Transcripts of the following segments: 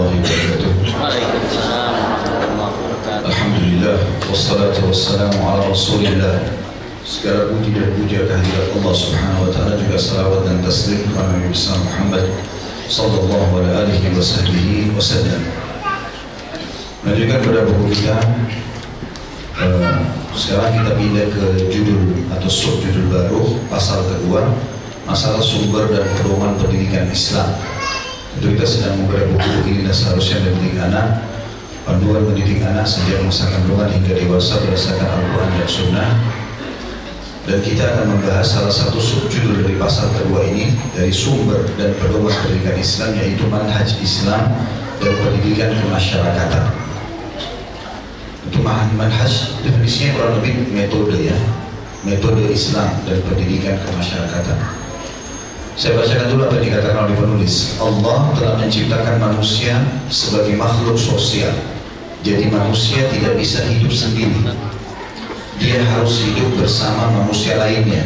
الله وبركاته Alhamdulillah wassalatu wassalamu ala rasulillah. Segala puji dan puja kehadirat Allah subhanahu wa ta'ala juga salawat dan taslim kepada Nabi Muhammad Sallallahu wa sahbihi pada buku kita eh, Sekarang kita pindah ke judul atau subjudul baru Pasal kedua Masalah sumber dan pedoman pendidikan Islam. Tentu kita sedang membaca buku ini dan seharusnya mendidik anak panduan mendidik anak sejak masa kandungan hingga dewasa berdasarkan Al-Quran dan Sunnah. Dan kita akan membahas salah satu subjudul dari pasal kedua ini dari sumber dan pedoman pendidikan Islam yaitu manhaj Islam dan pendidikan kemasyarakatan. Untuk manhaj definisinya kurang lebih metode ya metode Islam dan pendidikan kemasyarakatan saya bacakan dulu apa yang dikatakan oleh penulis Allah telah menciptakan manusia sebagai makhluk sosial jadi manusia tidak bisa hidup sendiri. Dia harus hidup bersama manusia lainnya.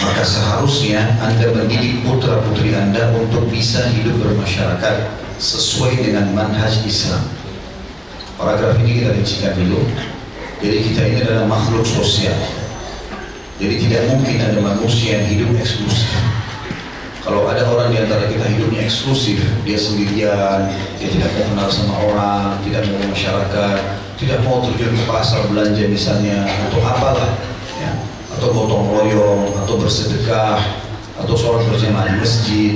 Maka seharusnya Anda mendidik putra putri Anda untuk bisa hidup bermasyarakat sesuai dengan manhaj Islam. Paragraf ini kita rincikan dulu. Jadi kita ini adalah makhluk sosial. Jadi tidak mungkin ada manusia yang hidup eksklusif. Kalau ada orang di antara kita hidupnya eksklusif, dia sendirian, dia tidak mau kenal sama orang, tidak mau masyarakat, tidak mau terjun ke pasar belanja misalnya, atau apalah, ya, atau gotong royong, atau bersedekah, atau sholat berjamaah di masjid,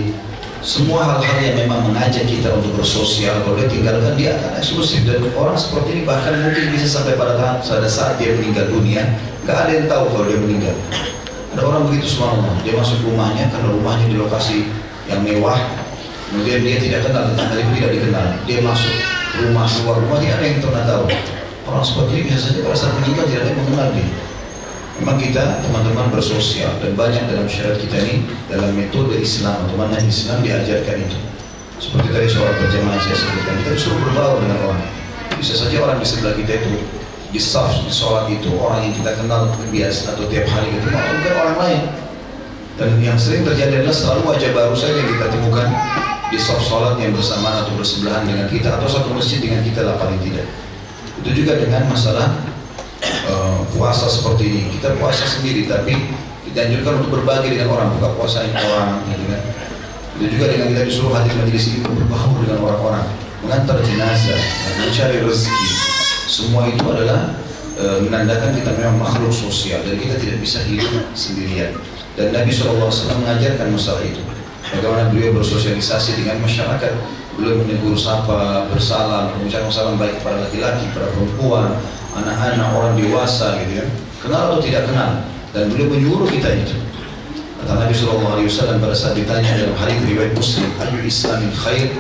semua hal-hal yang memang mengajak kita untuk bersosial, kalau dia tinggalkan dia akan eksklusif. Dan orang seperti ini bahkan mungkin bisa sampai pada, pada saat dia meninggal dunia, nggak ada yang tahu kalau dia meninggal. Ada orang begitu subhanallah, dia masuk rumahnya karena rumahnya di lokasi yang mewah, kemudian dia tidak kenal tentang itu tidak dikenal. Dia masuk rumah luar rumah tidak ada yang pernah tahu. Orang seperti ini biasanya pada saat meninggal tidak ada yang mengenal dia. Memang kita teman-teman bersosial dan banyak dalam syariat kita ini dalam metode Islam mana Islam diajarkan itu. Seperti tadi soal berjamaah saya sebutkan, kita disuruh berbaur dengan orang. Bisa saja orang di sebelah kita itu di saf di sholat itu orang yang kita kenal biasa atau tiap hari atau bukan orang lain. Dan yang sering terjadi adalah selalu wajah baru saja yang kita temukan di saf sholat yang bersamaan atau bersebelahan dengan kita atau satu masjid dengan kita lah paling tidak. Itu juga dengan masalah uh, puasa seperti ini. Kita puasa sendiri tapi kita anjurkan untuk berbagi dengan orang buka puasa dengan orang gitu kan. Itu juga dengan kita disuruh hadir majelis ini berbaur dengan orang-orang mengantar jenazah mencari rezeki semua itu adalah e, menandakan kita memang makhluk sosial dan kita tidak bisa hidup sendirian. Dan Nabi SAW mengajarkan masalah itu. Bagaimana beliau bersosialisasi dengan masyarakat. Beliau menegur sapa, bersalam, mengucapkan salam baik kepada laki-laki, kepada perempuan, anak-anak, orang dewasa gitu ya. Kenal atau tidak kenal. Dan beliau menyuruh kita itu. Kata Nabi SAW pada saat ditanya dalam hari riwayat Muslim, Ayu Islamin khair,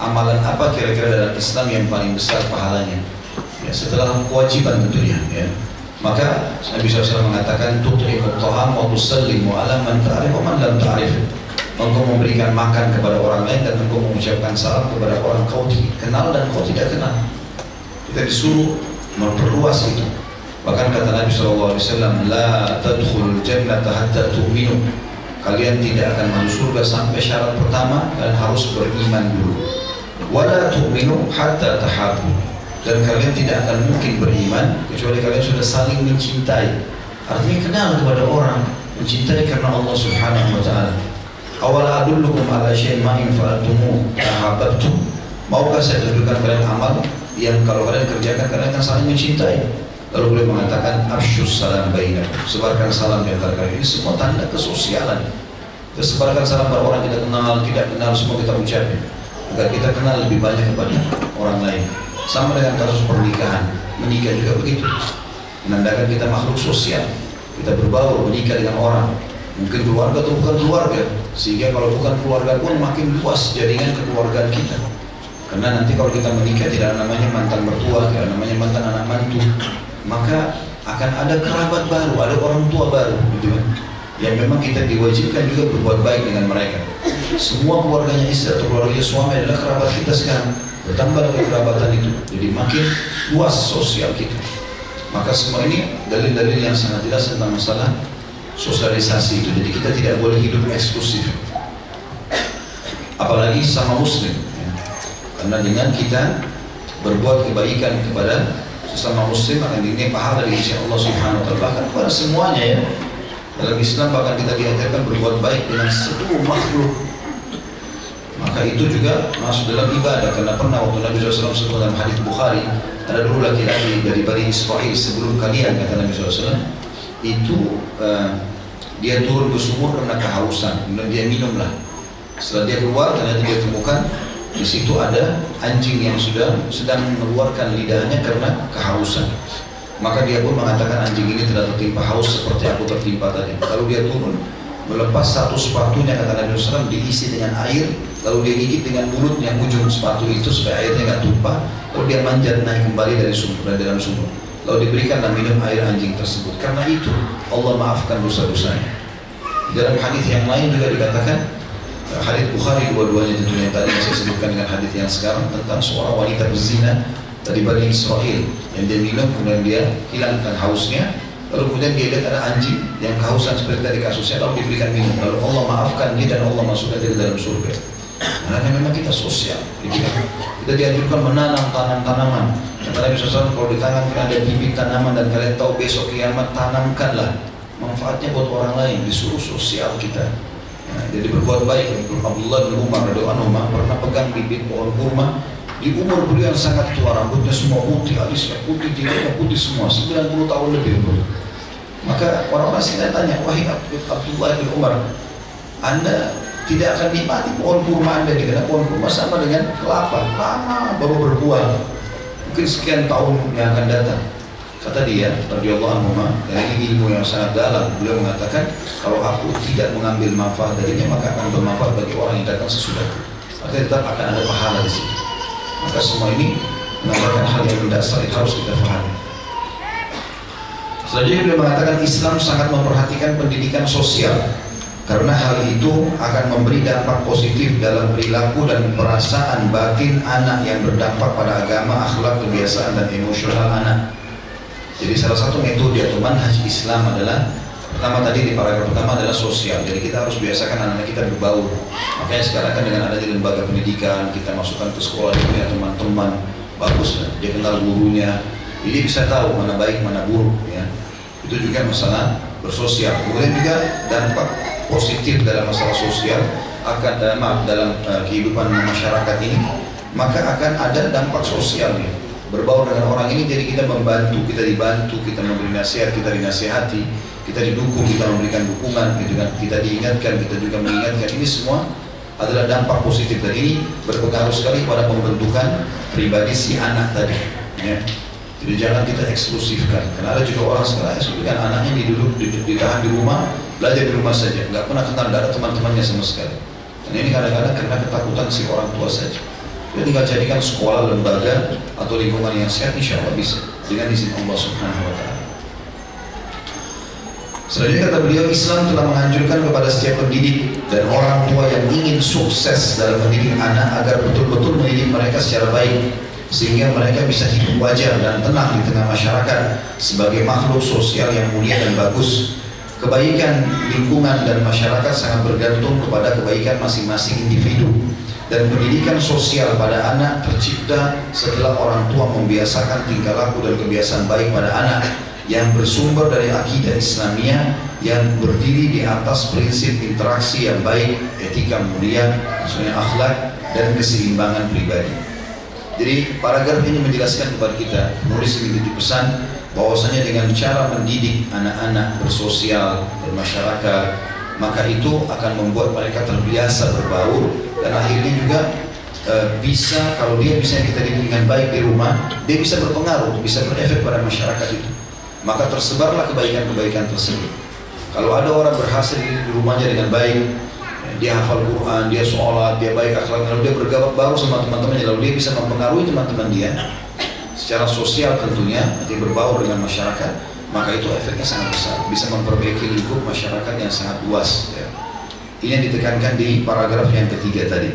amalan apa kira-kira dalam Islam yang paling besar pahalanya? Ya, setelah kewajiban tentunya ya. Maka Nabi SAW mengatakan tut'imut ta'am wa tusallimu ala man ta'rif wa man lam ta'rif. Engkau memberikan makan kepada orang lain dan engkau mengucapkan salam kepada orang kau kenal dan kau tidak kenal. Kita disuruh memperluas itu. Bahkan kata Nabi SAW, La tadkhulul jannata hatta tu'minu. Kalian tidak akan masuk surga sampai syarat pertama kalian harus beriman dulu. Wala tu'minu hatta tahabu dan kalian tidak akan mungkin beriman kecuali kalian sudah saling mencintai. Artinya kenal kepada orang, mencintai karena Allah Subhanahu wa taala. Awal adullukum ala syai'in ma in fa'altumu. Maukah saya tunjukkan kalian amal yang kalau kalian kerjakan kalian akan saling mencintai. Lalu beliau mengatakan afsyus salam bainakum. Sebarkan salam di antara kalian. Ini semua tanda kesosialan. Terus sebarkan salam pada orang kita kenal, tidak kenal, semua kita ucapkan. Agar kita kenal lebih banyak kepada orang lain. Sama dengan kasus pernikahan, menikah juga begitu. Menandakan kita makhluk sosial. Kita berbaur, menikah dengan orang. Mungkin keluarga atau bukan keluarga. Sehingga kalau bukan keluarga pun makin luas jaringan kekeluargaan kita. Karena nanti kalau kita menikah tidak namanya mantan mertua, tidak namanya mantan anak mantu. Maka akan ada kerabat baru, ada orang tua baru, gitu kan. Yang memang kita diwajibkan juga berbuat baik dengan mereka. Semua keluarganya istri atau keluarga suami adalah kerabat kita sekarang bertambah dengan kerabatan itu jadi makin luas sosial kita. Maka semua ini dalil-dalil yang sangat jelas tentang masalah sosialisasi itu. Jadi kita tidak boleh hidup eksklusif. Apalagi sama muslim ya. karena dengan kita berbuat kebaikan kepada sesama muslim akan dinilai pahala dari sisi Allah Subhanahu wa taala bahkan kepada semuanya ya. Dalam Islam bahkan kita diajarkan berbuat baik dengan seluruh makhluk maka itu juga masuk dalam ibadah karena pernah waktu Nabi SAW sebut dalam hadis Bukhari ada dulu laki-laki dari Bani Israel sebelum kalian kata Nabi SAW itu uh, dia turun ke sumur karena kehausan kemudian dia minumlah. Setelah dia keluar ternyata dia temukan di situ ada anjing yang sudah sedang mengeluarkan lidahnya karena kehausan. Maka dia pun mengatakan anjing ini tidak tertimpa haus seperti aku tertimpa tadi. Lalu dia turun melepas satu sepatunya kata Nabi SAW diisi dengan air lalu dia gigit dengan mulut yang ujung sepatu itu supaya airnya nggak tumpah. Lalu dia manjat naik kembali dari sumur dari dalam sumur. Lalu diberikan dan minum air anjing tersebut. Karena itu Allah maafkan dosa-dosanya. Dalam hadis yang lain juga dikatakan hadis Bukhari dua-duanya tentunya yang tadi saya sebutkan dengan hadis yang sekarang tentang seorang wanita berzina dari Bani Israel. Yang dia minum kemudian dia hilangkan hausnya. Lalu kemudian dia lihat ada anjing yang kehausan seperti tadi kasusnya lalu diberikan minum. Lalu Allah maafkan dia dan Allah masukkan dia dalam surga karena memang kita sosial. Gitu kita dianjurkan menanam tanam-tanaman kata Nabi SAW kalau di tangan kita ada bibit tanaman dan kalian tahu besok kiamat tanamkanlah. Manfaatnya buat orang lain disuruh sosial kita. Nah, jadi berbuat baik. Abdullah bin Umar radhiyallahu anhu pernah pegang bibit pohon kurma di umur beliau yang sangat tua, rambutnya semua putih, alisnya putih, jidatnya putih semua, 90 tahun lebih umur. Maka orang-orang sini tanya, wahai Abdullah bin Umar, Anda tidak akan nikmati pohon kurma Anda karena pohon kurma sama dengan kelapa, lama baru berbuah. Mungkin sekian tahun yang akan datang. Kata dia, radhiyallahu dan ini ilmu yang sangat dalam. Beliau mengatakan, kalau aku tidak mengambil manfaat darinya, maka akan bermanfaat bagi orang yang datang sesudahku. Artinya tetap akan ada pahala di sini. Maka semua ini mengatakan hal yang mendasar yang harus kita pahami. Selanjutnya beliau mengatakan Islam sangat memperhatikan pendidikan sosial karena hal itu akan memberi dampak positif dalam perilaku dan perasaan batin anak yang berdampak pada agama, akhlak, kebiasaan dan emosional anak. Jadi salah satu metode atau manhaj Islam adalah pertama tadi di paragraf pertama adalah sosial. Jadi kita harus biasakan anak-anak kita berbaur. Makanya sekarang kan dengan adanya lembaga pendidikan, kita masukkan ke sekolah dia punya teman-teman, bagus ya. dia kenal gurunya. Jadi bisa tahu mana baik mana buruk ya. Itu juga masalah bersosial. Kemudian juga dampak positif dalam masalah sosial akan dalam dalam uh, kehidupan masyarakat ini maka akan ada dampak sosial nih berbaur dengan orang ini jadi kita membantu, kita dibantu, kita memberi nasihat, kita dinasihati, kita didukung, kita memberikan dukungan, gitu kan? kita diingatkan, kita juga mengingatkan ini semua adalah dampak positif dan ini berpengaruh sekali pada pembentukan pribadi si anak tadi. Ya. Jadi jangan kita eksklusifkan. Karena ada juga orang sekarang eksklusifkan anaknya diduduk, ditahan di rumah, belajar di rumah saja, nggak pernah kenal, nggak ada teman-temannya sama sekali. Dan ini kadang-kadang karena ketakutan si orang tua saja. Kita tinggal jadikan sekolah, lembaga atau lingkungan yang sehat, insya Allah bisa dengan izin Allah Subhanahu Wa Taala. Selanjutnya kata beliau Islam telah menganjurkan kepada setiap pendidik dan orang tua yang ingin sukses dalam mendidik anak agar betul-betul mendidik mereka secara baik sehingga mereka bisa hidup wajar dan tenang di tengah masyarakat sebagai makhluk sosial yang mulia dan bagus. Kebaikan lingkungan dan masyarakat sangat bergantung kepada kebaikan masing-masing individu dan pendidikan sosial pada anak tercipta setelah orang tua membiasakan tingkah laku dan kebiasaan baik pada anak yang bersumber dari akidah Islamiyah yang berdiri di atas prinsip interaksi yang baik, etika mulia, maksudnya akhlak dan keseimbangan pribadi. Jadi paragraf ini menjelaskan kepada kita, nulis ini dipesan bahwasanya dengan cara mendidik anak-anak bersosial, bermasyarakat, maka itu akan membuat mereka terbiasa berbaur dan akhirnya juga e, bisa kalau dia bisa kita dididik dengan baik di rumah, dia bisa berpengaruh, bisa berefek pada masyarakat itu maka tersebarlah kebaikan-kebaikan tersebut. Kalau ada orang berhasil di rumahnya dengan baik, dia hafal Quran, dia sholat, dia baik akhlak, lalu dia bergabung baru sama teman-temannya, lalu dia bisa mempengaruhi teman-teman dia secara sosial tentunya, dia berbaur dengan masyarakat, maka itu efeknya sangat besar, bisa memperbaiki lingkup masyarakat yang sangat luas. Ya. Ini yang ditekankan di paragraf yang ketiga tadi.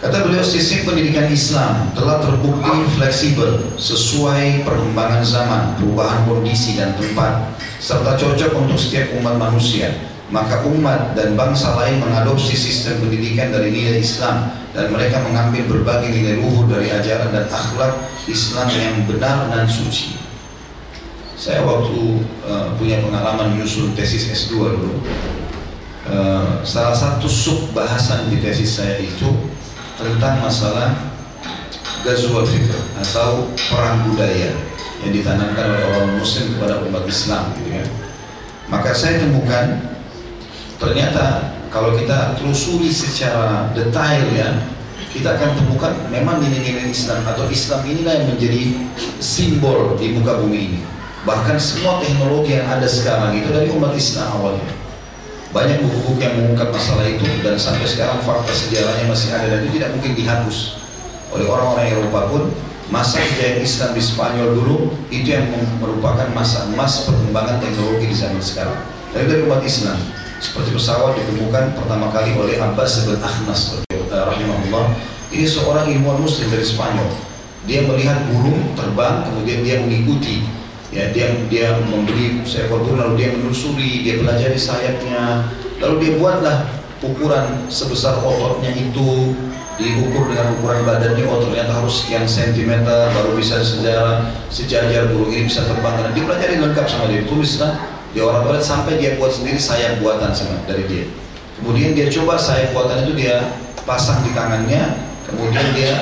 Kata beliau sistem pendidikan Islam telah terbukti fleksibel sesuai perkembangan zaman, perubahan kondisi dan tempat, serta cocok untuk setiap umat manusia. maka umat dan bangsa lain mengadopsi sistem pendidikan dari nilai Islam dan mereka mengambil berbagai nilai luhur dari ajaran dan akhlak Islam yang benar dan suci. Saya waktu uh, punya pengalaman menyusun tesis S2 dulu, uh, salah satu sub bahasan di tesis saya itu tentang masalah Ghazwal Fikr atau perang budaya yang ditanamkan oleh orang Muslim kepada umat Islam, gitu ya. Maka saya temukan ternyata kalau kita telusuri secara detail ya kita akan temukan memang nilai-nilai Islam atau Islam inilah yang menjadi simbol di muka bumi ini. Bahkan semua teknologi yang ada sekarang itu dari umat Islam awalnya. Banyak buku-buku yang mengungkap masalah itu dan sampai sekarang fakta sejarahnya masih ada dan itu tidak mungkin dihapus oleh orang-orang Eropa pun. Masa kejayaan Islam di Spanyol dulu itu yang merupakan masa emas perkembangan teknologi di zaman sekarang. Dari umat Islam seperti pesawat ditemukan pertama kali oleh Abbas bin Ahnas rahimahullah. Ini seorang ilmuwan muslim dari Spanyol. Dia melihat burung terbang kemudian dia mengikuti. Ya dia dia membeli seekor burung lalu dia menelusuri dia pelajari sayapnya. Lalu dia buatlah ukuran sebesar ototnya itu diukur dengan ukuran badannya oh ternyata harus sekian sentimeter baru bisa sejarah sejajar burung ini bisa terbang. Dan dipelajari lengkap sama dia tulislah di orang toilet sampai dia buat sendiri sayap buatan sama dari dia. Kemudian dia coba sayap buatan itu dia pasang di tangannya kemudian dia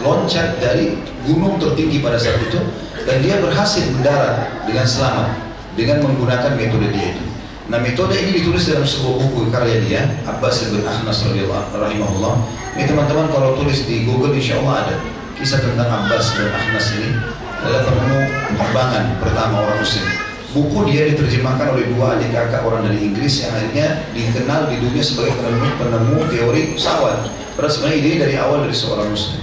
loncat dari gunung tertinggi pada saat itu dan dia berhasil mendarat dengan selamat dengan menggunakan metode dia itu. Nah metode ini ditulis dalam sebuah buku karya dia Abbas bin Ahnas rahimahullah. Ini teman-teman kalau tulis di Google insya Allah ada kisah tentang Abbas bin Ahnas ini adalah penemu penerbangan pertama orang muslim buku dia diterjemahkan oleh dua adik kakak orang dari Inggris yang akhirnya dikenal di dunia sebagai penemu, penemu teori pesawat. Padahal sebenarnya ide dari awal dari seorang muslim.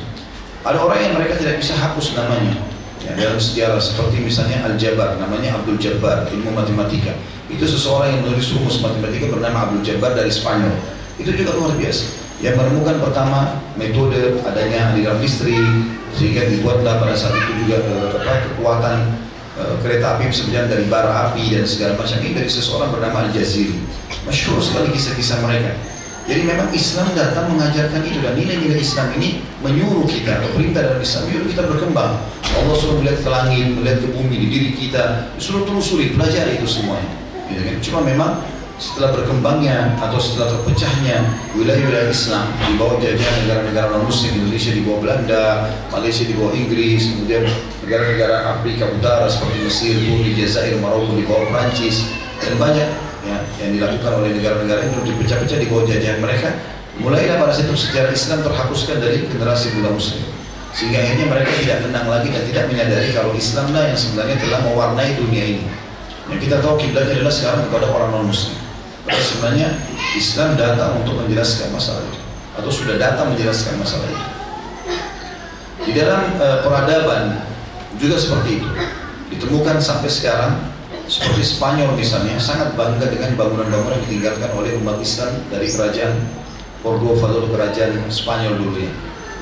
Ada orang yang mereka tidak bisa hapus namanya ya, dalam sejarah seperti misalnya Al Jabbar, namanya Abdul Jabbar, ilmu matematika. Itu seseorang yang menulis rumus matematika bernama Abdul Jabbar dari Spanyol. Itu juga luar biasa. Yang menemukan pertama metode adanya aliran listrik sehingga dibuatlah pada saat itu juga eh, kekuatan Eh, kereta api sebenarnya dari bara api dan segala macam. Ini dari seseorang bernama Al-Jaziri. Masyhur sekali kisah-kisah mereka. Jadi memang Islam datang mengajarkan itu dan nilai-nilai Islam ini menyuruh kita perintah dalam Islam. Menyuruh kita berkembang. Allah suruh melihat ke langit, melihat ke bumi di diri kita. Suruh telusuri, pelajari itu semuanya. Gitu kan? cuma memang setelah berkembangnya atau setelah terpecahnya wilayah-wilayah Islam di bawah jajahan negara-negara non muslim Indonesia di bawah Belanda, Malaysia di bawah Inggris, kemudian negara-negara Afrika Utara seperti Mesir, Turki, Jazair, Maroko di bawah Prancis dan banyak ya, yang dilakukan oleh negara-negara itu dipecah-pecah di bawah jajahan mereka. Mulailah pada situ sejarah Islam terhapuskan dari generasi muda muslim. Sehingga akhirnya mereka tidak tenang lagi dan tidak menyadari kalau Islamlah yang sebenarnya telah mewarnai dunia ini. Yang kita tahu kiblatnya adalah sekarang kepada orang non muslim sebenarnya Islam datang untuk menjelaskan masalah itu atau sudah datang menjelaskan masalah itu. Di dalam uh, peradaban juga seperti itu. Ditemukan sampai sekarang seperti Spanyol misalnya sangat bangga dengan bangunan-bangunan yang ditinggalkan oleh umat Islam dari kerajaan Cordova atau kerajaan Spanyol dulu ya.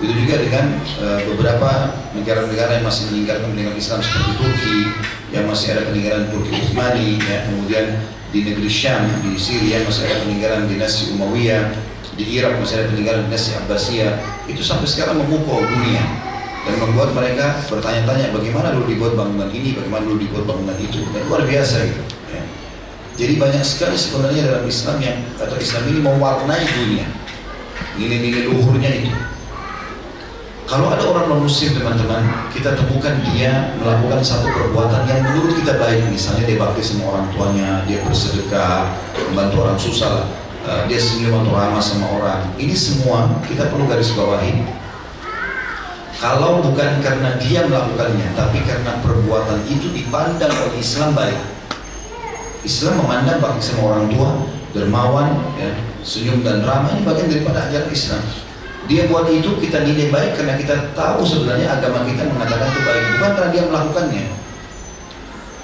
Itu juga dengan uh, beberapa negara-negara yang masih meninggalkan peninggalan Islam seperti Turki, yang masih ada peninggalan Turki Uthmani, ya, kemudian di negeri Syam, di Syria masih ada peninggalan dinasti Umayyah, di Irak masih ada peninggalan dinasti Abbasiyah. Itu sampai sekarang memukul dunia dan membuat mereka bertanya-tanya bagaimana dulu dibuat bangunan ini, bagaimana dulu dibuat bangunan itu. Dan luar biasa itu. Ya. Jadi banyak sekali sebenarnya dalam Islam yang atau Islam ini mewarnai dunia. Nilai-nilai luhurnya itu. Kalau ada orang non muslim teman-teman, kita temukan dia melakukan satu perbuatan yang menurut kita baik, misalnya dia bakti sama orang tuanya, dia bersedekah, membantu orang susah, uh, dia senyum atau ramah sama orang. Ini semua kita perlu garis bawahi. Kalau bukan karena dia melakukannya, tapi karena perbuatan itu dipandang oleh Islam baik. Islam memandang bakti sama orang tua, dermawan, ya, senyum dan ramah ini bagian daripada ajaran Islam. Dia buat itu kita nilai baik karena kita tahu sebenarnya agama kita mengatakan itu baik bukan karena dia melakukannya.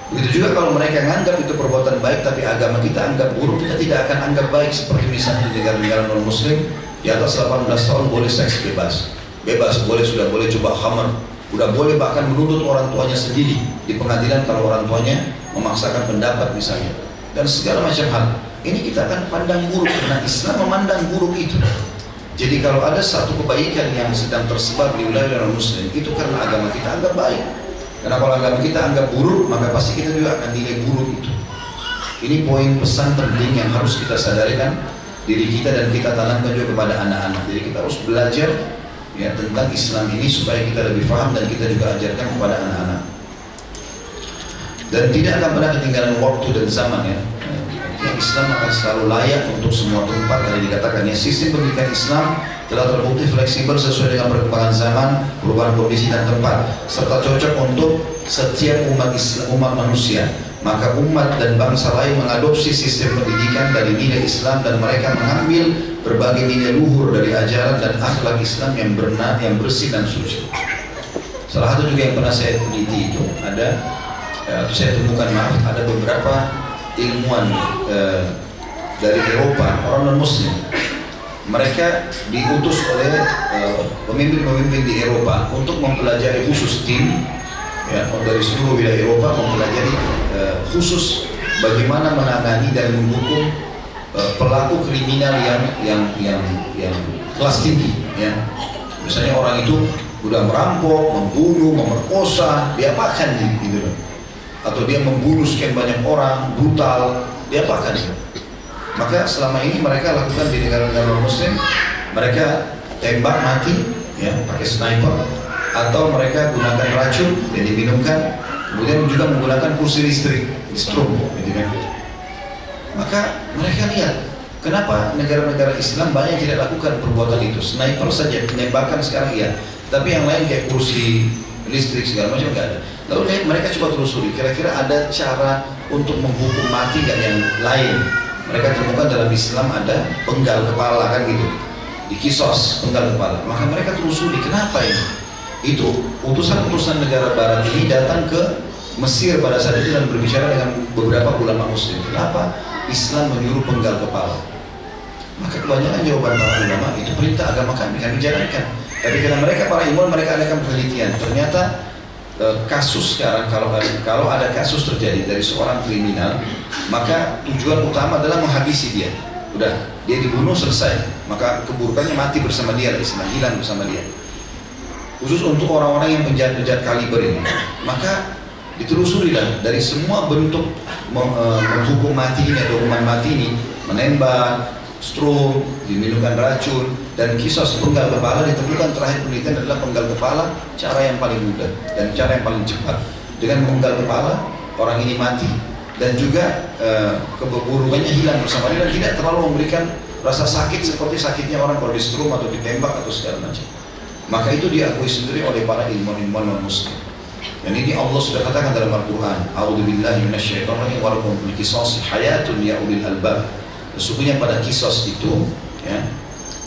Begitu juga kalau mereka menganggap itu perbuatan baik tapi agama kita anggap buruk, kita tidak akan anggap baik seperti misalnya di negara-negara non muslim di atas 18 tahun boleh seks bebas. Bebas boleh sudah boleh coba khamar, sudah boleh bahkan menuntut orang tuanya sendiri di pengadilan kalau orang tuanya memaksakan pendapat misalnya dan segala macam hal ini kita akan pandang buruk karena Islam memandang buruk itu. Jadi kalau ada satu kebaikan yang sedang tersebar di wilayah non muslim itu karena agama kita anggap baik. Karena kalau agama kita anggap buruk, maka pasti kita juga akan nilai buruk itu. Ini poin pesan penting yang harus kita sadarkan diri kita dan kita tanamkan juga kepada anak-anak. Jadi kita harus belajar ya tentang Islam ini supaya kita lebih paham dan kita juga ajarkan kepada anak-anak. Dan tidak akan pernah ketinggalan waktu dan zaman ya. Yang Islam akan selalu layak untuk semua tempat tadi dikatakan ya sistem pendidikan Islam telah terbukti fleksibel sesuai dengan perkembangan zaman, perubahan kondisi dan tempat serta cocok untuk setiap umat Islam, umat manusia maka umat dan bangsa lain mengadopsi sistem pendidikan dari nilai Islam dan mereka mengambil berbagai nilai luhur dari ajaran dan akhlak Islam yang benar, yang bersih dan suci. Salah satu juga yang pernah saya teliti itu ada atau saya temukan maaf ada beberapa ilmuwan eh, dari Eropa orang non Muslim mereka diutus oleh eh, pemimpin-pemimpin di Eropa untuk mempelajari khusus tim ya, dari seluruh wilayah Eropa mempelajari uh, khusus bagaimana menangani dan menghukum pelaku kriminal yang yang yang yang kelas tinggi ya misalnya orang itu sudah merampok, membunuh, memerkosa, diapakan gitu loh. Atau dia membunuh sekian banyak orang, brutal, diapakan gitu. Maka selama ini mereka lakukan di negara-negara muslim, mereka tembak mati ya pakai sniper atau mereka gunakan racun yang diminumkan kemudian juga menggunakan kursi listrik strom gitu kan. Maka mereka lihat kenapa negara-negara Islam banyak tidak lakukan perbuatan itu? Sniper saja penembakan sekarang iya. Tapi yang lain kayak kursi listrik segala macam nggak ada lalu mereka coba telusuri kira-kira ada cara untuk menghukum mati nggak yang lain? Mereka temukan dalam Islam ada penggal kepala kan gitu. Di kisos penggal kepala. Maka mereka telusuri kenapa ini? Itu utusan-utusan negara barat ini datang ke Mesir pada saat itu dan berbicara dengan beberapa ulama muslim. Kenapa Islam menyuruh penggal kepala? Maka kebanyakan jawaban para ulama itu perintah agama kami kami jalankan. Tapi karena mereka para imam mereka adakan penelitian. Ternyata kasus sekarang kalau kalau ada kasus terjadi dari seorang kriminal maka tujuan utama adalah menghabisi dia. Udah dia dibunuh selesai. Maka keburukannya mati bersama dia Islam hilang bersama dia. Khusus untuk orang-orang yang penjahat-penjahat kaliber ini. Maka ditelusuri dan dari semua bentuk e, menghukum mati ini atau hukuman mati ini. Menembak, stroke, diminumkan racun dan kisah sepenggal kepala ditemukan terakhir penelitian adalah penggal kepala cara yang paling mudah dan cara yang paling cepat. Dengan menggal kepala orang ini mati dan juga e, keburukannya hilang bersama dia dan tidak terlalu memberikan rasa sakit seperti sakitnya orang kalau di stroke atau ditembak atau segala macam. Maka itu diakui sendiri oleh para ilmuwan-ilmuwan non muslim dan ini Allah sudah katakan dalam Al-Quran A'udzubillahi minasyaitonir walaupun fil qisas hayatun ya ulil albab. Sesungguhnya pada kisos itu ya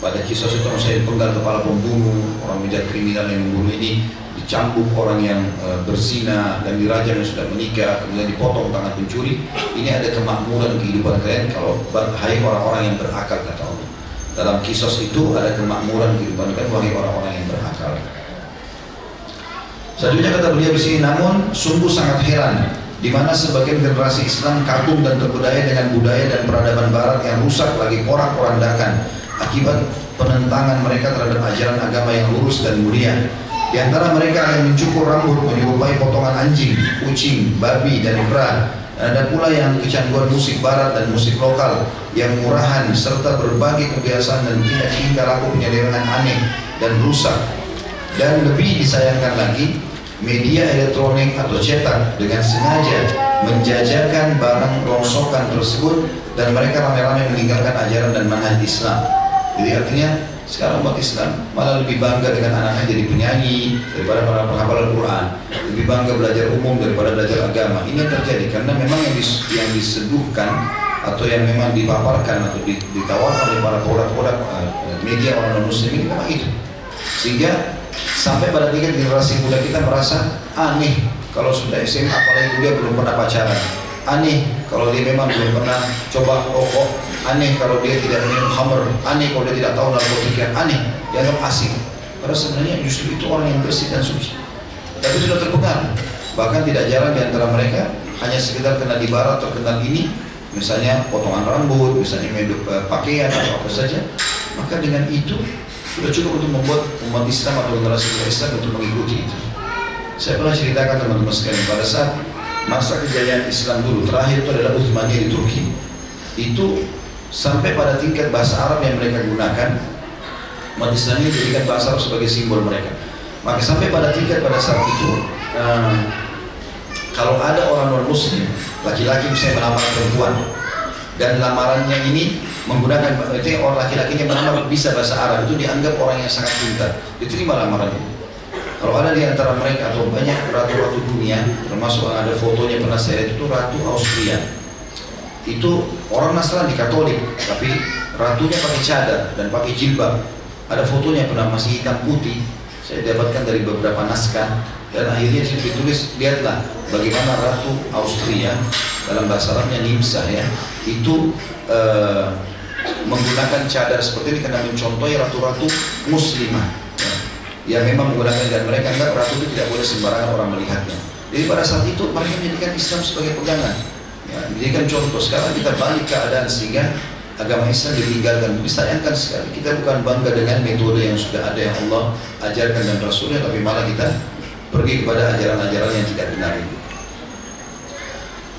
pada kisos itu saya penggal kepala pembunuh orang menjadi kriminal yang membunuh ini dicambuk orang yang e, berzina dan dirajam yang sudah menikah kemudian dipotong tangan pencuri ini ada kemakmuran kehidupan kalian kalau hai orang-orang yang berakal kata Allah dalam kisos itu ada kemakmuran kehidupan kan wahai orang-orang yang berakal. Selanjutnya kata beliau di sini, namun sungguh sangat heran di mana sebagian generasi Islam kagum dan terbudaya dengan budaya dan peradaban Barat yang rusak lagi porak-porandakan akibat penentangan mereka terhadap ajaran agama yang lurus dan mulia. Di antara mereka ada yang mencukur rambut menyerupai potongan anjing, kucing, babi, dan kera ada pula yang kecanduan musik barat dan musik lokal yang murahan serta berbagai kebiasaan dan tidak tingkah laku penyelewengan aneh dan rusak. Dan lebih disayangkan lagi, media elektronik atau cetak dengan sengaja menjajakan barang rongsokan tersebut dan mereka ramai-ramai meninggalkan ajaran dan manhaj Islam. Jadi artinya sekarang umat Islam malah lebih bangga dengan anaknya jadi penyanyi daripada para penghafal Al-Quran. Lebih bangga belajar umum daripada belajar agama. Ini yang terjadi karena memang yang, dis, yang diseduhkan atau yang memang dipaparkan atau ditawarkan oleh para produk-produk uh, media orang non muslim ini memang itu. Sehingga sampai pada tingkat generasi muda kita merasa aneh kalau sudah SMA apalagi dia belum pernah pacaran. Aneh kalau dia memang belum pernah coba rokok aneh kalau dia tidak minum khamr aneh kalau dia tidak tahu narkotika aneh. Dianggap asing. Padahal sebenarnya justru itu orang yang bersih dan suci. Tapi sudah terpengaruh bahkan tidak jarang di antara mereka hanya sekedar kenal di barat atau kenal ini misalnya potongan rambut, misalnya meduk uh, pakaian atau apa saja, maka dengan itu sudah cukup untuk membuat umat Islam atau generasi Islam untuk mengikuti itu. Saya pernah ceritakan teman-teman sekalian pada saat masa kejayaan Islam dulu terakhir itu adalah Uthmaniyah di Turki. Itu sampai pada tingkat bahasa Arab yang mereka gunakan umat Islam ini jadikan bahasa Arab sebagai simbol mereka. Maka sampai pada tingkat pada saat itu uh, kalau ada orang non muslim laki-laki misalnya melamar perempuan dan lamarannya ini menggunakan itu orang laki-lakinya melamar bisa bahasa Arab itu dianggap orang yang sangat pintar. Diterima lamaran itu kalau ada di antara mereka atau banyak ratu-ratu dunia termasuk ada fotonya pernah saya lihat itu ratu Austria itu orang Nasrani Katolik tapi ratunya pakai cadar dan pakai jilbab. Ada fotonya pernah masih hitam putih. Saya dapatkan dari beberapa naskah. Dan akhirnya ditulis lihatlah bagaimana Ratu Austria dalam bahasa Arabnya Nimsa ya. Itu uh, menggunakan cadar seperti ini karena mencontohi ratu-ratu muslimah ya, yang memang menggunakan dan mereka anggap ratu itu tidak boleh sembarangan orang melihatnya. Jadi pada saat itu mereka menjadikan Islam sebagai pegangan ya, menjadikan contoh sekarang kita balik keadaan sehingga agama Islam ditinggalkan disayangkan sekali kita bukan bangga dengan metode yang sudah ada yang Allah ajarkan dan Rasulnya tapi malah kita pergi kepada ajaran-ajaran yang tidak benar itu.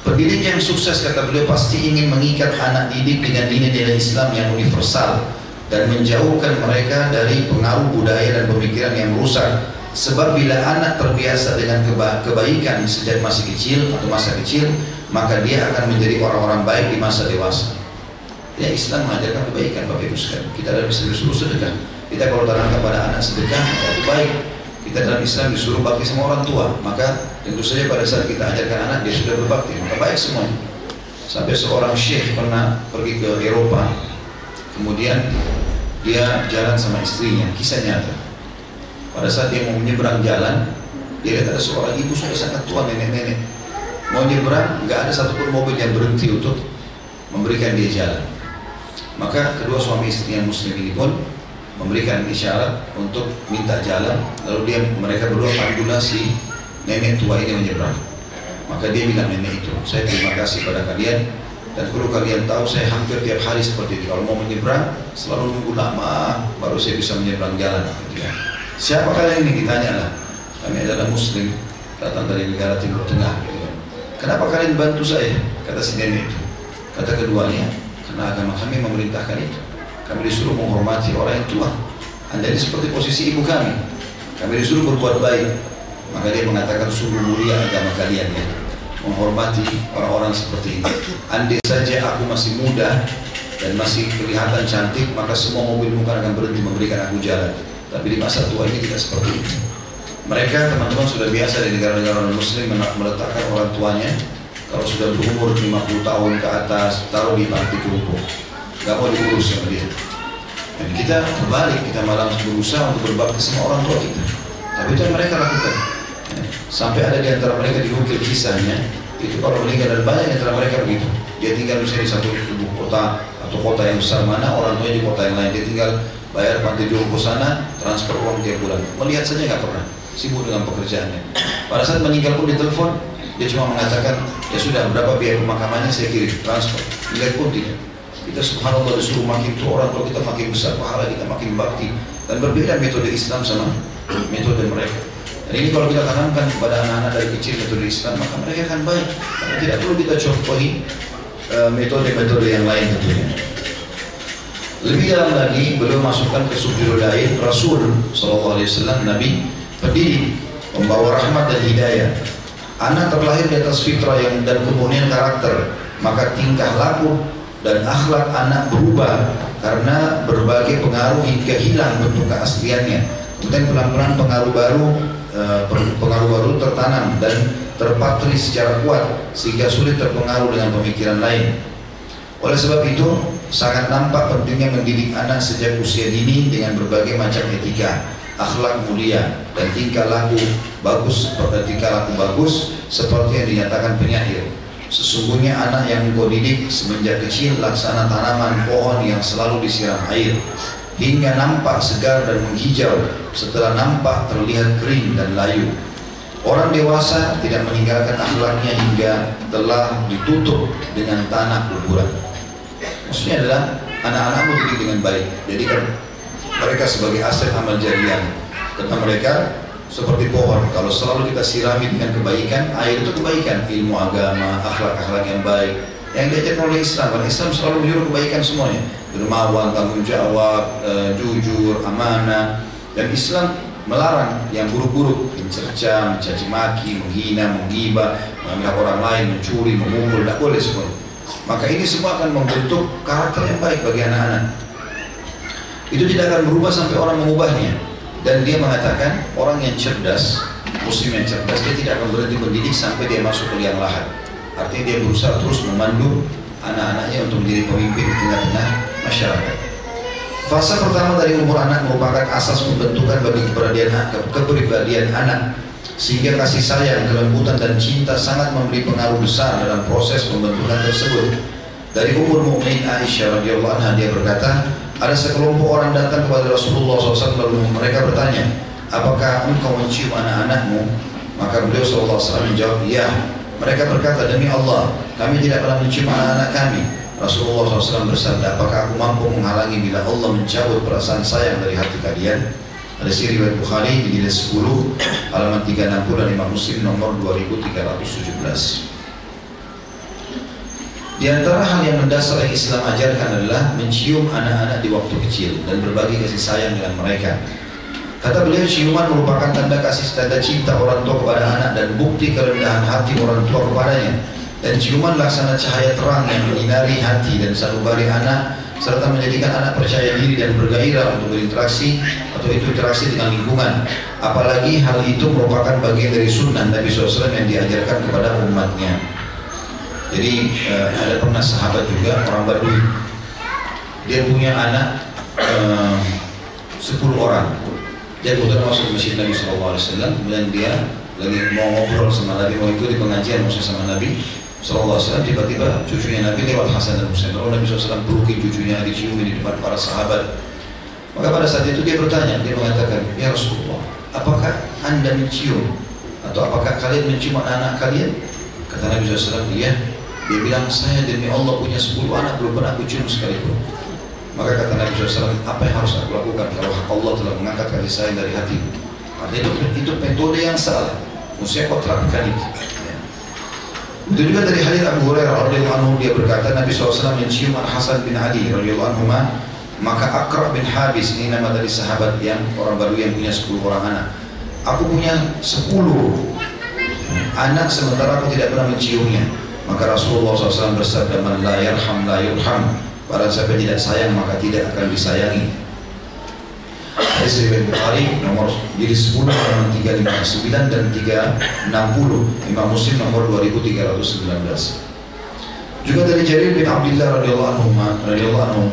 Pendidik yang sukses kata beliau pasti ingin mengikat anak didik dengan nilai-nilai Islam yang universal dan menjauhkan mereka dari pengaruh budaya dan pemikiran yang merusak. Sebab bila anak terbiasa dengan keba kebaikan sejak masih kecil atau masa kecil, maka dia akan menjadi orang-orang baik di masa dewasa. Ya Islam mengajarkan kebaikan Bapak Ibu sekalian. Kita ada bisa disuruh sedekah. Kita kalau tanamkan kepada anak sedekah, itu baik. Kita dalam Islam disuruh bakti sama orang tua. Maka tentu saja pada saat kita ajarkan anak dia sudah berbakti. Maka baik semuanya. Sampai seorang syekh pernah pergi ke Eropa. Kemudian dia jalan sama istrinya. Kisah nyata. Pada saat dia mau menyeberang jalan dia lihat ada seorang ibu sudah sangat tua nenek-nenek mau nyeberang nggak ada satupun mobil yang berhenti untuk memberikan dia jalan. Maka kedua suami istri yang muslim ini pun memberikan isyarat untuk minta jalan lalu dia mereka berdua pandulah si nenek tua ini menyeberang. Maka dia bilang nenek itu saya terima kasih pada kalian dan perlu kalian tahu saya hampir tiap hari seperti itu kalau mau menyeberang selalu nunggu lama baru saya bisa menyeberang jalan. Siapa kalian ini? Ditanya lah kami adalah muslim datang dari negara timur tengah. Kenapa kalian bantu saya kata si nenek itu kata keduanya karena agama kami memerintahkan itu kami disuruh menghormati orang yang tua. Anda ini seperti posisi ibu kami. Kami disuruh berbuat baik. Maka dia mengatakan sungguh mulia agama kalian ya. Menghormati orang-orang seperti ini. Andai saja aku masih muda dan masih kelihatan cantik, maka semua mobil bukan akan berhenti memberikan aku jalan. Tapi di masa tua ini tidak seperti itu. Mereka teman-teman sudah biasa di negara-negara muslim meletakkan orang tuanya. Kalau sudah berumur 50 tahun ke atas taruh di panti kerupuk. Nggak mau diurus sama dia. Dan kita berbalik kita malah berusaha untuk berbakti sama orang tua kita. Tapi itu yang mereka lakukan. Sampai ada di antara mereka diukir kisahnya itu kalau meninggal dan banyak di antara mereka begitu. Dia tinggal misalnya di satu ibu kota atau kota yang besar. Mana orang tuanya di kota yang lain? Dia tinggal bayar panti jompo sana transfer uang tiap bulan. Melihat saja nggak pernah sibuk dengan pekerjaannya. Pada saat meninggal pun ditelepon dia cuma mengatakan ya sudah berapa biaya pemakamannya saya kirim transfer. Lihat pun tidak. Kita subhanallah disuruh makin tua orang tua kita makin besar pahala kita makin bakti. Dan berbeda metode Islam sama metode mereka. Dan ini kalau kita tanamkan kepada anak-anak dari kecil metode Islam maka mereka akan baik. Karena tidak perlu kita contohi eh, metode-metode yang lain tentunya. Lebih dalam lagi beliau masukkan ke subjudul Rasul SAW Nabi pendidik membawa rahmat dan hidayah anak terlahir di atas fitrah yang dan kemurnian karakter maka tingkah laku dan akhlak anak berubah karena berbagai pengaruh hingga hilang bentuk keasliannya. Kemudian pelan-pelan pengaruh baru eh, pengaruh baru tertanam dan terpatri secara kuat sehingga sulit terpengaruh dengan pemikiran lain. Oleh sebab itu, sangat nampak pentingnya mendidik anak sejak usia dini dengan berbagai macam etika, akhlak mulia dan tingkah laku bagus, tingkah laku bagus seperti yang dinyatakan penyair. Sesungguhnya anak yang engkau didik semenjak kecil laksana tanaman pohon yang selalu disiram air hingga nampak segar dan menghijau setelah nampak terlihat kering dan layu. Orang dewasa tidak meninggalkan akhlaknya hingga telah ditutup dengan tanah kuburan. Maksudnya adalah anak-anakmu dididik dengan baik. Jadi kan mereka sebagai aset amal jariah. Kata mereka seperti pohon. Kalau selalu kita sirami dengan kebaikan, air itu kebaikan, ilmu agama, akhlak-akhlak yang baik. Yang diajarkan oleh Islam, karena Islam selalu menyuruh kebaikan semuanya. Dermawan, tanggung jawab, e, jujur, amanah. Dan Islam melarang yang buruk-buruk, mencerca, mencaci maki, menghina, menggibah, mengambil orang lain, mencuri, memukul, tidak boleh semua. Maka ini semua akan membentuk karakter yang baik bagi anak-anak. Itu tidak akan berubah sampai orang mengubahnya. Dan dia mengatakan orang yang cerdas, muslim yang cerdas, dia tidak akan berhenti mendidik sampai dia masuk ke liang lahat. Artinya dia berusaha terus memandu anak-anaknya untuk menjadi pemimpin di tengah-tengah masyarakat. Fase pertama dari umur anak merupakan asas pembentukan bagi kepribadian, kepribadian anak sehingga kasih sayang, kelembutan dan cinta sangat memberi pengaruh besar dalam proses pembentukan tersebut. Dari umur mukmin Aisyah radhiyallahu anha dia berkata, ada sekelompok orang datang kepada Rasulullah SAW lalu mereka bertanya, apakah engkau mencium anak-anakmu? Maka beliau SAW menjawab, ya. Mereka berkata, demi Allah, kami tidak pernah mencium anak-anak kami. Rasulullah SAW bersabda, apakah aku mampu menghalangi bila Allah mencabut perasaan sayang dari hati kalian? Ada si riwayat Bukhari di jilid 10 halaman 360 dan Imam Muslim nomor 2317. Di antara hal yang mendasar yang Islam ajarkan adalah mencium anak-anak di waktu kecil dan berbagi kasih sayang dengan mereka. Kata beliau, ciuman merupakan tanda kasih tanda cinta orang tua kepada anak dan bukti kerendahan hati orang tua kepadanya. Dan ciuman laksana cahaya terang yang menyinari hati dan sanubari anak serta menjadikan anak percaya diri dan bergairah untuk berinteraksi atau interaksi dengan lingkungan. Apalagi hal itu merupakan bagian dari sunnah Nabi SAW yang diajarkan kepada umatnya jadi uh, ada pernah sahabat juga orang Badui dia punya anak uh, 10 orang. Dia kebetulan masuk masjid Nabi SAW kemudian dia lagi mau ngobrol sama Nabi mau ikut di pengajian maksudnya sama Nabi SAW tiba-tiba cucunya Nabi lewat Hasan dan Husain. Lalu Nabi SAW pelukin cucunya dicium di depan para sahabat. Maka pada saat itu dia bertanya dia mengatakan ya Rasulullah apakah anda mencium? Atau apakah kalian mencium anak-anak kalian? Kata Nabi SAW iya dia bilang saya demi Allah punya 10 anak belum pernah aku cium sekalipun maka kata Nabi SAW apa yang harus aku lakukan kalau Allah telah mengangkat kasih sayang dari hati artinya itu, itu metode yang salah mesti kau terapkan itu itu juga dari hadis Abu Hurairah radhiyallahu anhu dia berkata Nabi SAW mencium Al Hasan bin Ali radhiyallahu anhu maka Akra bin Habis ini nama dari sahabat yang orang baru yang punya 10 orang anak. Aku punya 10 anak sementara aku tidak pernah menciumnya. Maka Rasulullah SAW bersabda man la yarham la yurham. Barang siapa tidak sayang maka tidak akan disayangi. Hadis Bukhari nomor jadi 10 halaman 359 dan 360 Imam Muslim nomor 2319 juga dari Jarir bin Abdullah radhiyallahu anhu radhiyallahu anhu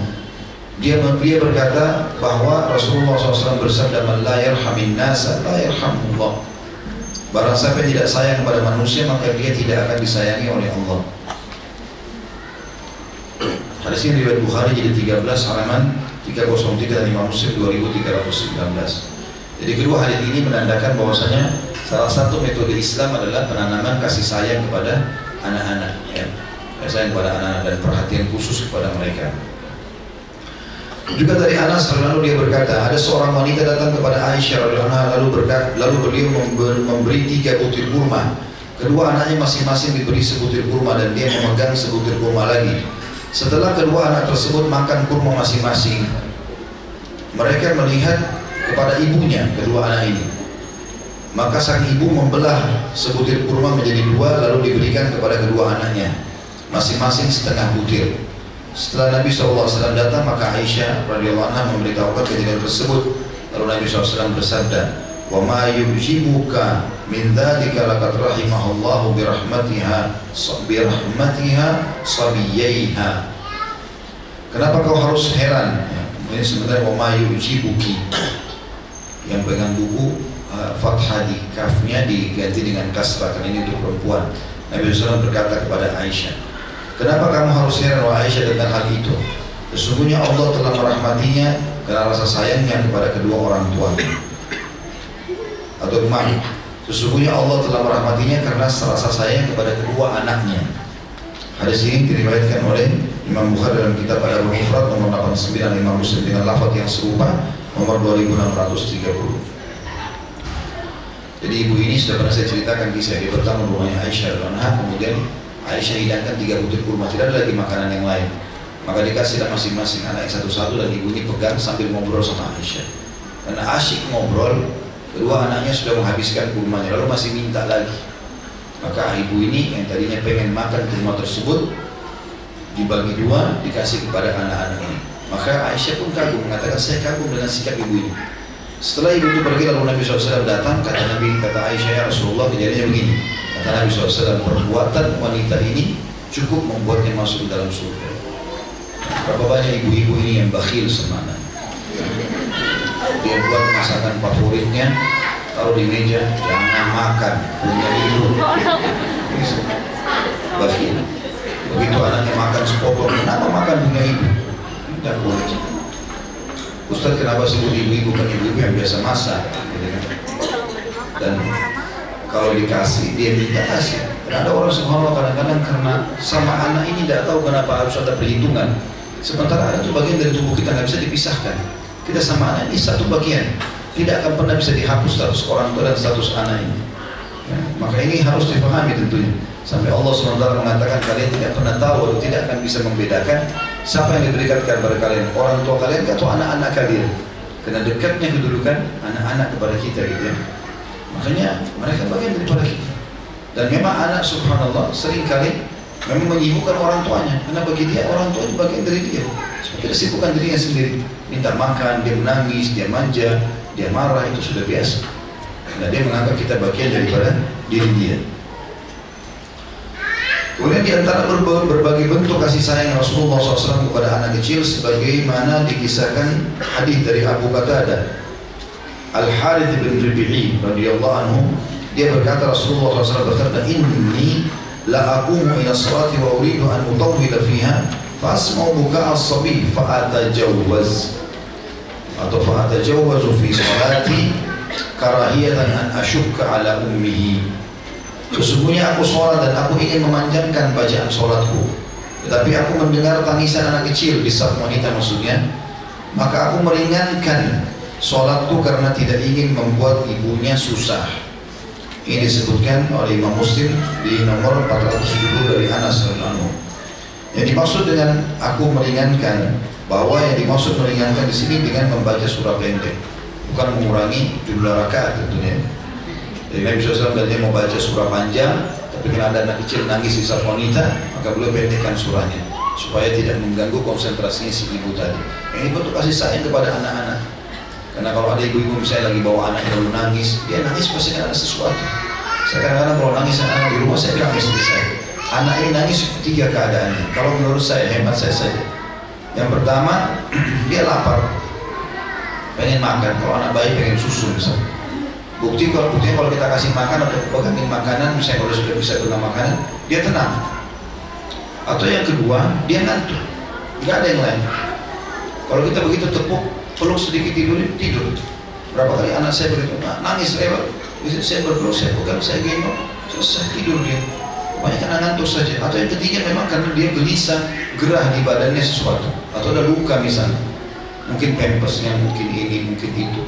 dia dia berkata bahwa Rasulullah SAW bersabda man la yarhamin nasa la yarhamullah barang siapa tidak sayang kepada manusia maka dia tidak akan disayangi oleh Allah hadis ini riwayat Bukhari jadi 13 halaman 303 dan Imam Muslim 2319. Jadi kedua hadis ini menandakan bahwasanya salah satu metode Islam adalah penanaman kasih sayang kepada anak-anak ya. Kasih sayang kepada anak-anak dan perhatian khusus kepada mereka. Juga dari Anas lalu dia berkata, ada seorang wanita datang kepada Aisyah lalu berkata, lalu beliau memberi tiga butir kurma. Kedua anaknya masing-masing diberi sebutir kurma dan dia memegang sebutir kurma lagi. Setelah kedua anak tersebut makan kurma masing-masing, mereka melihat kepada ibunya kedua anak ini. Maka sang ibu membelah sebutir kurma menjadi dua lalu diberikan kepada kedua anaknya, masing-masing setengah butir. Setelah Nabi SAW datang, maka Aisyah radhiyallahu anha memberitahukan kejadian tersebut. Lalu Nabi SAW bersabda, wa ma yujibuka min dhalika laqad rahimahullahu bi rahmatiha bi rahmatiha sabiyaiha Kenapa kau harus heran? Ini sebenarnya wa ma yujibuki yang pegang buku uh, fathah di kafnya diganti dengan kasrah karena ini untuk perempuan. Nabi SAW berkata kepada Aisyah, Kenapa kamu harus heran wahai Aisyah tentang hal itu? Sesungguhnya Allah telah merahmatinya karena rasa sayangnya kepada kedua orang tuanya atau emak Sesungguhnya Allah telah merahmatinya karena serasa sayang kepada kedua anaknya. Hadis ini diriwayatkan oleh Imam Bukhari dalam kitab Al Mufrad nomor 89 Imam Muslim dengan lafaz yang serupa nomor 2630. Jadi ibu ini sudah pernah saya ceritakan kisah dia pertama rumahnya Aisyah Anha kemudian Aisyah hidangkan tiga butir kurma tidak ada lagi makanan yang lain maka dikasih masing-masing anak satu-satu dan ibu pegang sambil ngobrol sama Aisyah karena asyik ngobrol Kedua anaknya sudah menghabiskan kurmanya, lalu masih minta lagi. Maka ibu ini yang tadinya pengen makan kurma tersebut dibagi dua dikasih kepada anak-anak ini. Maka Aisyah pun kagum mengatakan saya kagum dengan sikap ibu ini. Setelah ibu itu pergi lalu Nabi SAW datang kata Nabi kata Aisyah ya Rasulullah kejadiannya begini. Kata Nabi SAW perbuatan wanita ini cukup membuatnya masuk dalam surga. Berapa banyak ibu-ibu ini yang bakhil sama dia buat masakan favoritnya taruh di meja jangan makan punya ibu bagi begitu anaknya makan sepotong kenapa makan punya ibu tidak boleh. Ustaz kenapa sebut ibu-ibu kan ibu-ibu yang biasa masak gitu kan? dan kalau dikasih dia minta kasih dan ada orang subhanallah kadang-kadang karena sama anak ini tidak tahu kenapa harus ada perhitungan sementara itu bagian dari tubuh kita nggak bisa dipisahkan kita sama anak ini satu bagian. Tidak akan pernah bisa dihapus status orang tua dan status anak ini. Ya, maka ini harus dipahami tentunya. Sampai Allah SWT mengatakan kalian tidak pernah tahu atau tidak akan bisa membedakan siapa yang diberikan kepada kalian, orang tua kalian atau anak-anak kalian. Karena dekatnya kedudukan anak-anak kepada kita gitu ya. Makanya mereka bagian daripada kita. Dan memang anak subhanallah sering kali memang menyibukkan orang tuanya. Karena bagi dia orang tua itu bagian dari dia. Dia sibukkan dirinya sendiri. Minta makan dia menangis dia manja dia marah itu sudah biasa. Nah dia menganggap kita bagian daripada diri dia. Kemudian di antara berbagai bentuk kasih sayang Rasulullah SAW kepada anak kecil sebagaimana dikisahkan hadis dari Abu Qatadah Al Harith bin Rabi'i radhiyallahu anhu dia berkata Rasulullah SAW berkata inni la aqumu ila salati wa uridu an utawwila fiha fasma'u buka as-sabi fa atajawwaz atau fa atajawwazu fi salati karahiyatan an asyukka ala ummihi. Sesungguhnya aku sholat dan aku ingin memanjangkan bacaan sholatku. Tetapi aku mendengar tangisan anak kecil di saat wanita maksudnya maka aku meringankan sholatku karena tidak ingin membuat ibunya susah ini disebutkan oleh Imam Muslim di nomor 470 dari Anas radhiyallahu Yang dimaksud dengan aku meringankan bahwa yang dimaksud meringankan di sini dengan membaca surah pendek, bukan mengurangi jumlah rakaat tentunya. Jadi Nabi SAW tadi mau baca surah panjang, tapi kalau ada anak kecil nangis di wanita, maka beliau pendekkan surahnya supaya tidak mengganggu konsentrasinya si ibu tadi. Ini bentuk kasih sayang kepada anak-anak. Karena kalau ada ibu-ibu misalnya lagi bawa anaknya lalu nangis, dia nangis pasti ada sesuatu. Saya kadang-kadang kalau nangis anak di rumah saya bilang istri saya, anak ini nangis tiga keadaannya. Kalau menurut saya hemat saya saja. Yang pertama dia lapar, pengen makan. Kalau anak bayi pengen susu misalnya. Bukti kalau bukti kalau kita kasih makan atau pegangin makanan, misalnya kalau sudah bisa pegang makanan, dia tenang. Atau yang kedua, dia ngantuk, nggak ada yang lain. Kalau kita begitu tepuk, peluk sedikit tidur tidur. Berapa kali anak saya begitu nangis lewat saya berpeluk saya pegang saya gendong. Selesai tidur dia. Banyak karena ngantuk saja. Atau yang ketiga memang karena dia gelisah gerah di badannya sesuatu. Atau ada luka misalnya. Mungkin pempesnya mungkin ini mungkin itu.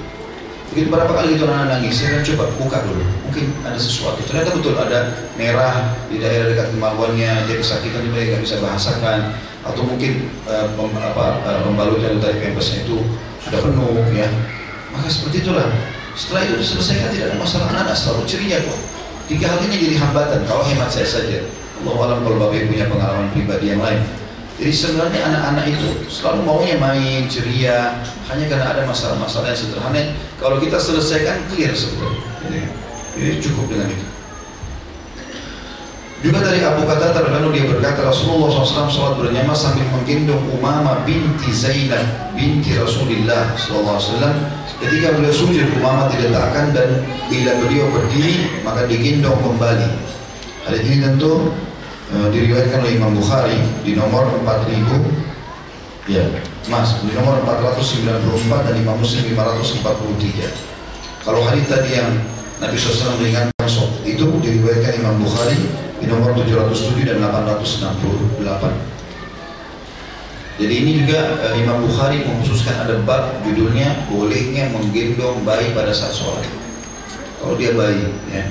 Mungkin berapa kali itu anak nangis? Saya coba buka dulu. Mungkin ada sesuatu. Ternyata betul ada merah di daerah dekat kemaluannya dia kesakitan dia nggak bisa bahasakan. Atau mungkin uh, pem, apa, uh, pembalutnya dari pempesnya itu sudah penuh ya. Maka seperti itulah. Setelah itu diselesaikan tidak ada masalah. Anak-anak selalu ceria kok. Tiga hal ini jadi hambatan kalau hemat saya saja. Allah alam kalau bapak punya pengalaman pribadi yang lain. Jadi sebenarnya anak-anak itu selalu maunya main ceria hanya karena ada masalah-masalah yang sederhana. Kalau kita selesaikan clear sebetulnya jadi, jadi cukup dengan itu juga dari Abu Qatada lalu dia berkata Rasulullah SAW sholat bernyama sambil menggendong Umama binti Zainab binti Rasulullah SAW ketika beliau sujud Umama diletakkan dan bila beliau berdiri maka digendong kembali. Hal ini tentu uh, diriwayatkan oleh Imam Bukhari di nomor 4000 ya mas di nomor 494 dan Imam Muslim 543 kalau hadis tadi yang Nabi SAW meringankan itu diriwayatkan Imam Bukhari di nomor 707 dan 868. Jadi ini juga uh, Imam Bukhari mengkhususkan ada bab judulnya bolehnya menggendong bayi pada saat sholat. Kalau dia bayi, ya.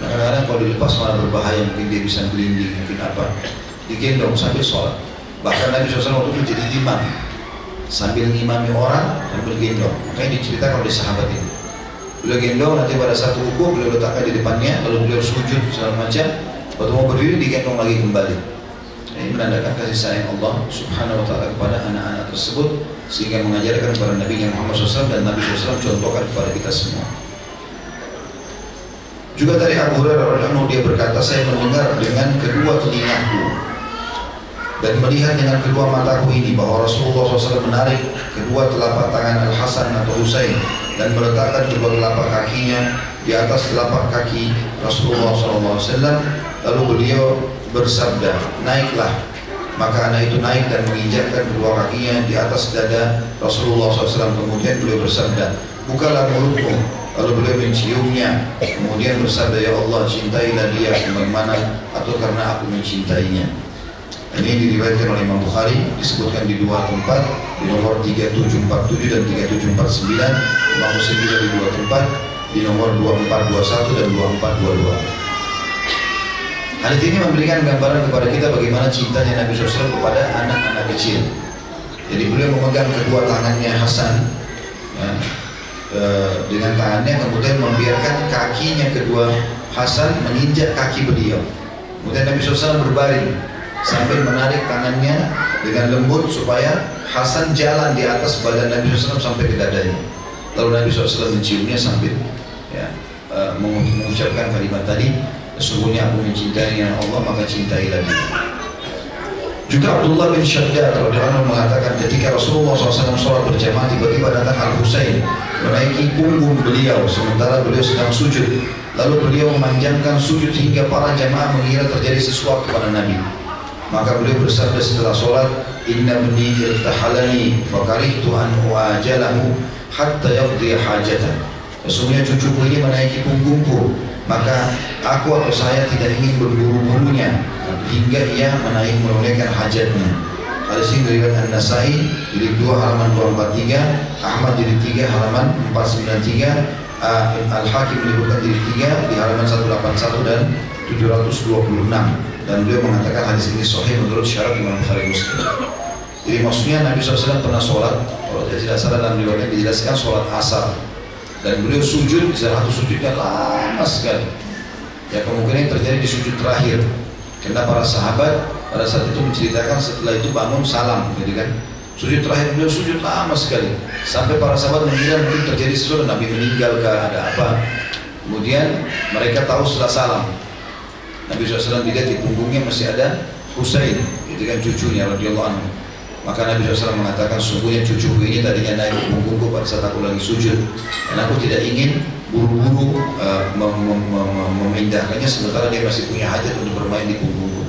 Kadang-kadang kalau dilepas malah berbahaya, mungkin dia bisa gelinding, mungkin apa. Digendong sambil sholat. Bahkan Nabi SAW waktu itu jadi imam, sambil ngimami orang sambil gendong. Makanya diceritakan oleh sahabat ini. Beliau gendong nanti pada satu ruku beliau letakkan di depannya, lalu beliau sujud segala macam. Waktu mau berdiri digendong lagi kembali. Ini menandakan kasih sayang Allah Subhanahu wa taala kepada anak-anak tersebut sehingga mengajarkan kepada Nabi Muhammad SAW dan Nabi SAW contohkan kepada kita semua. Juga dari Abu Hurairah radhiyallahu dia berkata saya mendengar dengan kedua telingaku dan melihat dengan kedua mataku ini bahwa Rasulullah SAW menarik kedua telapak tangan Al Hasan atau Husain dan meletakkan kedua telapak kakinya di atas telapak kaki Rasulullah SAW lalu beliau bersabda, naiklah. Maka anak itu naik dan menginjakkan kedua kakinya di atas dada Rasulullah SAW. Kemudian beliau bersabda, bukalah mulutmu. Lalu beliau menciumnya. Kemudian bersabda, ya Allah cintailah dia bagaimana atau karena aku mencintainya. Ini diriwayatkan oleh Imam Bukhari disebutkan di dua tempat di nomor 3747 dan 3749 Imam Muslim juga di dua tempat di nomor 2421 dan 2422 Hadis ini memberikan gambaran kepada kita bagaimana cintanya Nabi SAW kepada anak-anak kecil. Jadi beliau memegang kedua tangannya Hasan ya, e, dengan tangannya kemudian membiarkan kakinya kedua Hasan menginjak kaki beliau. Kemudian Nabi SAW berbaring sambil menarik tangannya dengan lembut supaya Hasan jalan di atas badan Nabi SAW sampai ke dadanya. Lalu Nabi SAW menciumnya sambil ya, e, mengucapkan kalimat tadi Sesungguhnya aku mencintai yang Allah maka cintailah dia. Juga Abdullah bin Syaddad radhiyallahu mengatakan ketika Rasulullah SAW sholat berjamaah tiba-tiba datang Al Husain menaiki punggung beliau sementara beliau sedang sujud. Lalu beliau memanjangkan sujud hingga para jamaah mengira terjadi sesuatu pada Nabi. Maka beliau bersabda setelah sholat, Inna bni irtahalani fakarihtu an uajalahu hatta yaqdi hajatan. Sesungguhnya cucuku ini menaiki punggungku maka aku atau saya tidak ingin berburu-burunya hingga ia menaik menunaikan hajatnya. Hadis ini diriwayatkan An-Nasai jadi 2 halaman 243, Ahmad jadi 3 halaman 493, uh, Al-Hakim menyebutkan jadi 3 di halaman 181 dan 726 dan beliau mengatakan hadis ini sahih menurut syarat Imam Bukhari Muslim. Jadi maksudnya Nabi SAW pernah sholat, kalau tidak salah dalam riwayatnya dijelaskan sholat asar dan beliau sujud satu sujudnya lama sekali. Ya kemungkinan terjadi di sujud terakhir. Karena para sahabat pada saat itu menceritakan setelah itu bangun salam gitu kan. Sujud terakhir beliau sujud lama sekali. Sampai para sahabat mengira mungkin terjadi sesuatu Nabi meninggal ke ada apa. Kemudian mereka tahu setelah salam. Nabi SAW dilihat di punggungnya masih ada Husain itu kan cucunya radhiyallahu maka Nabi SAW mengatakan sungguhnya cucuku ini tadinya naik punggungku pada saat aku lagi sujud dan aku tidak ingin buru-buru uh, memindahkannya sementara dia masih punya hajat untuk bermain di punggungku.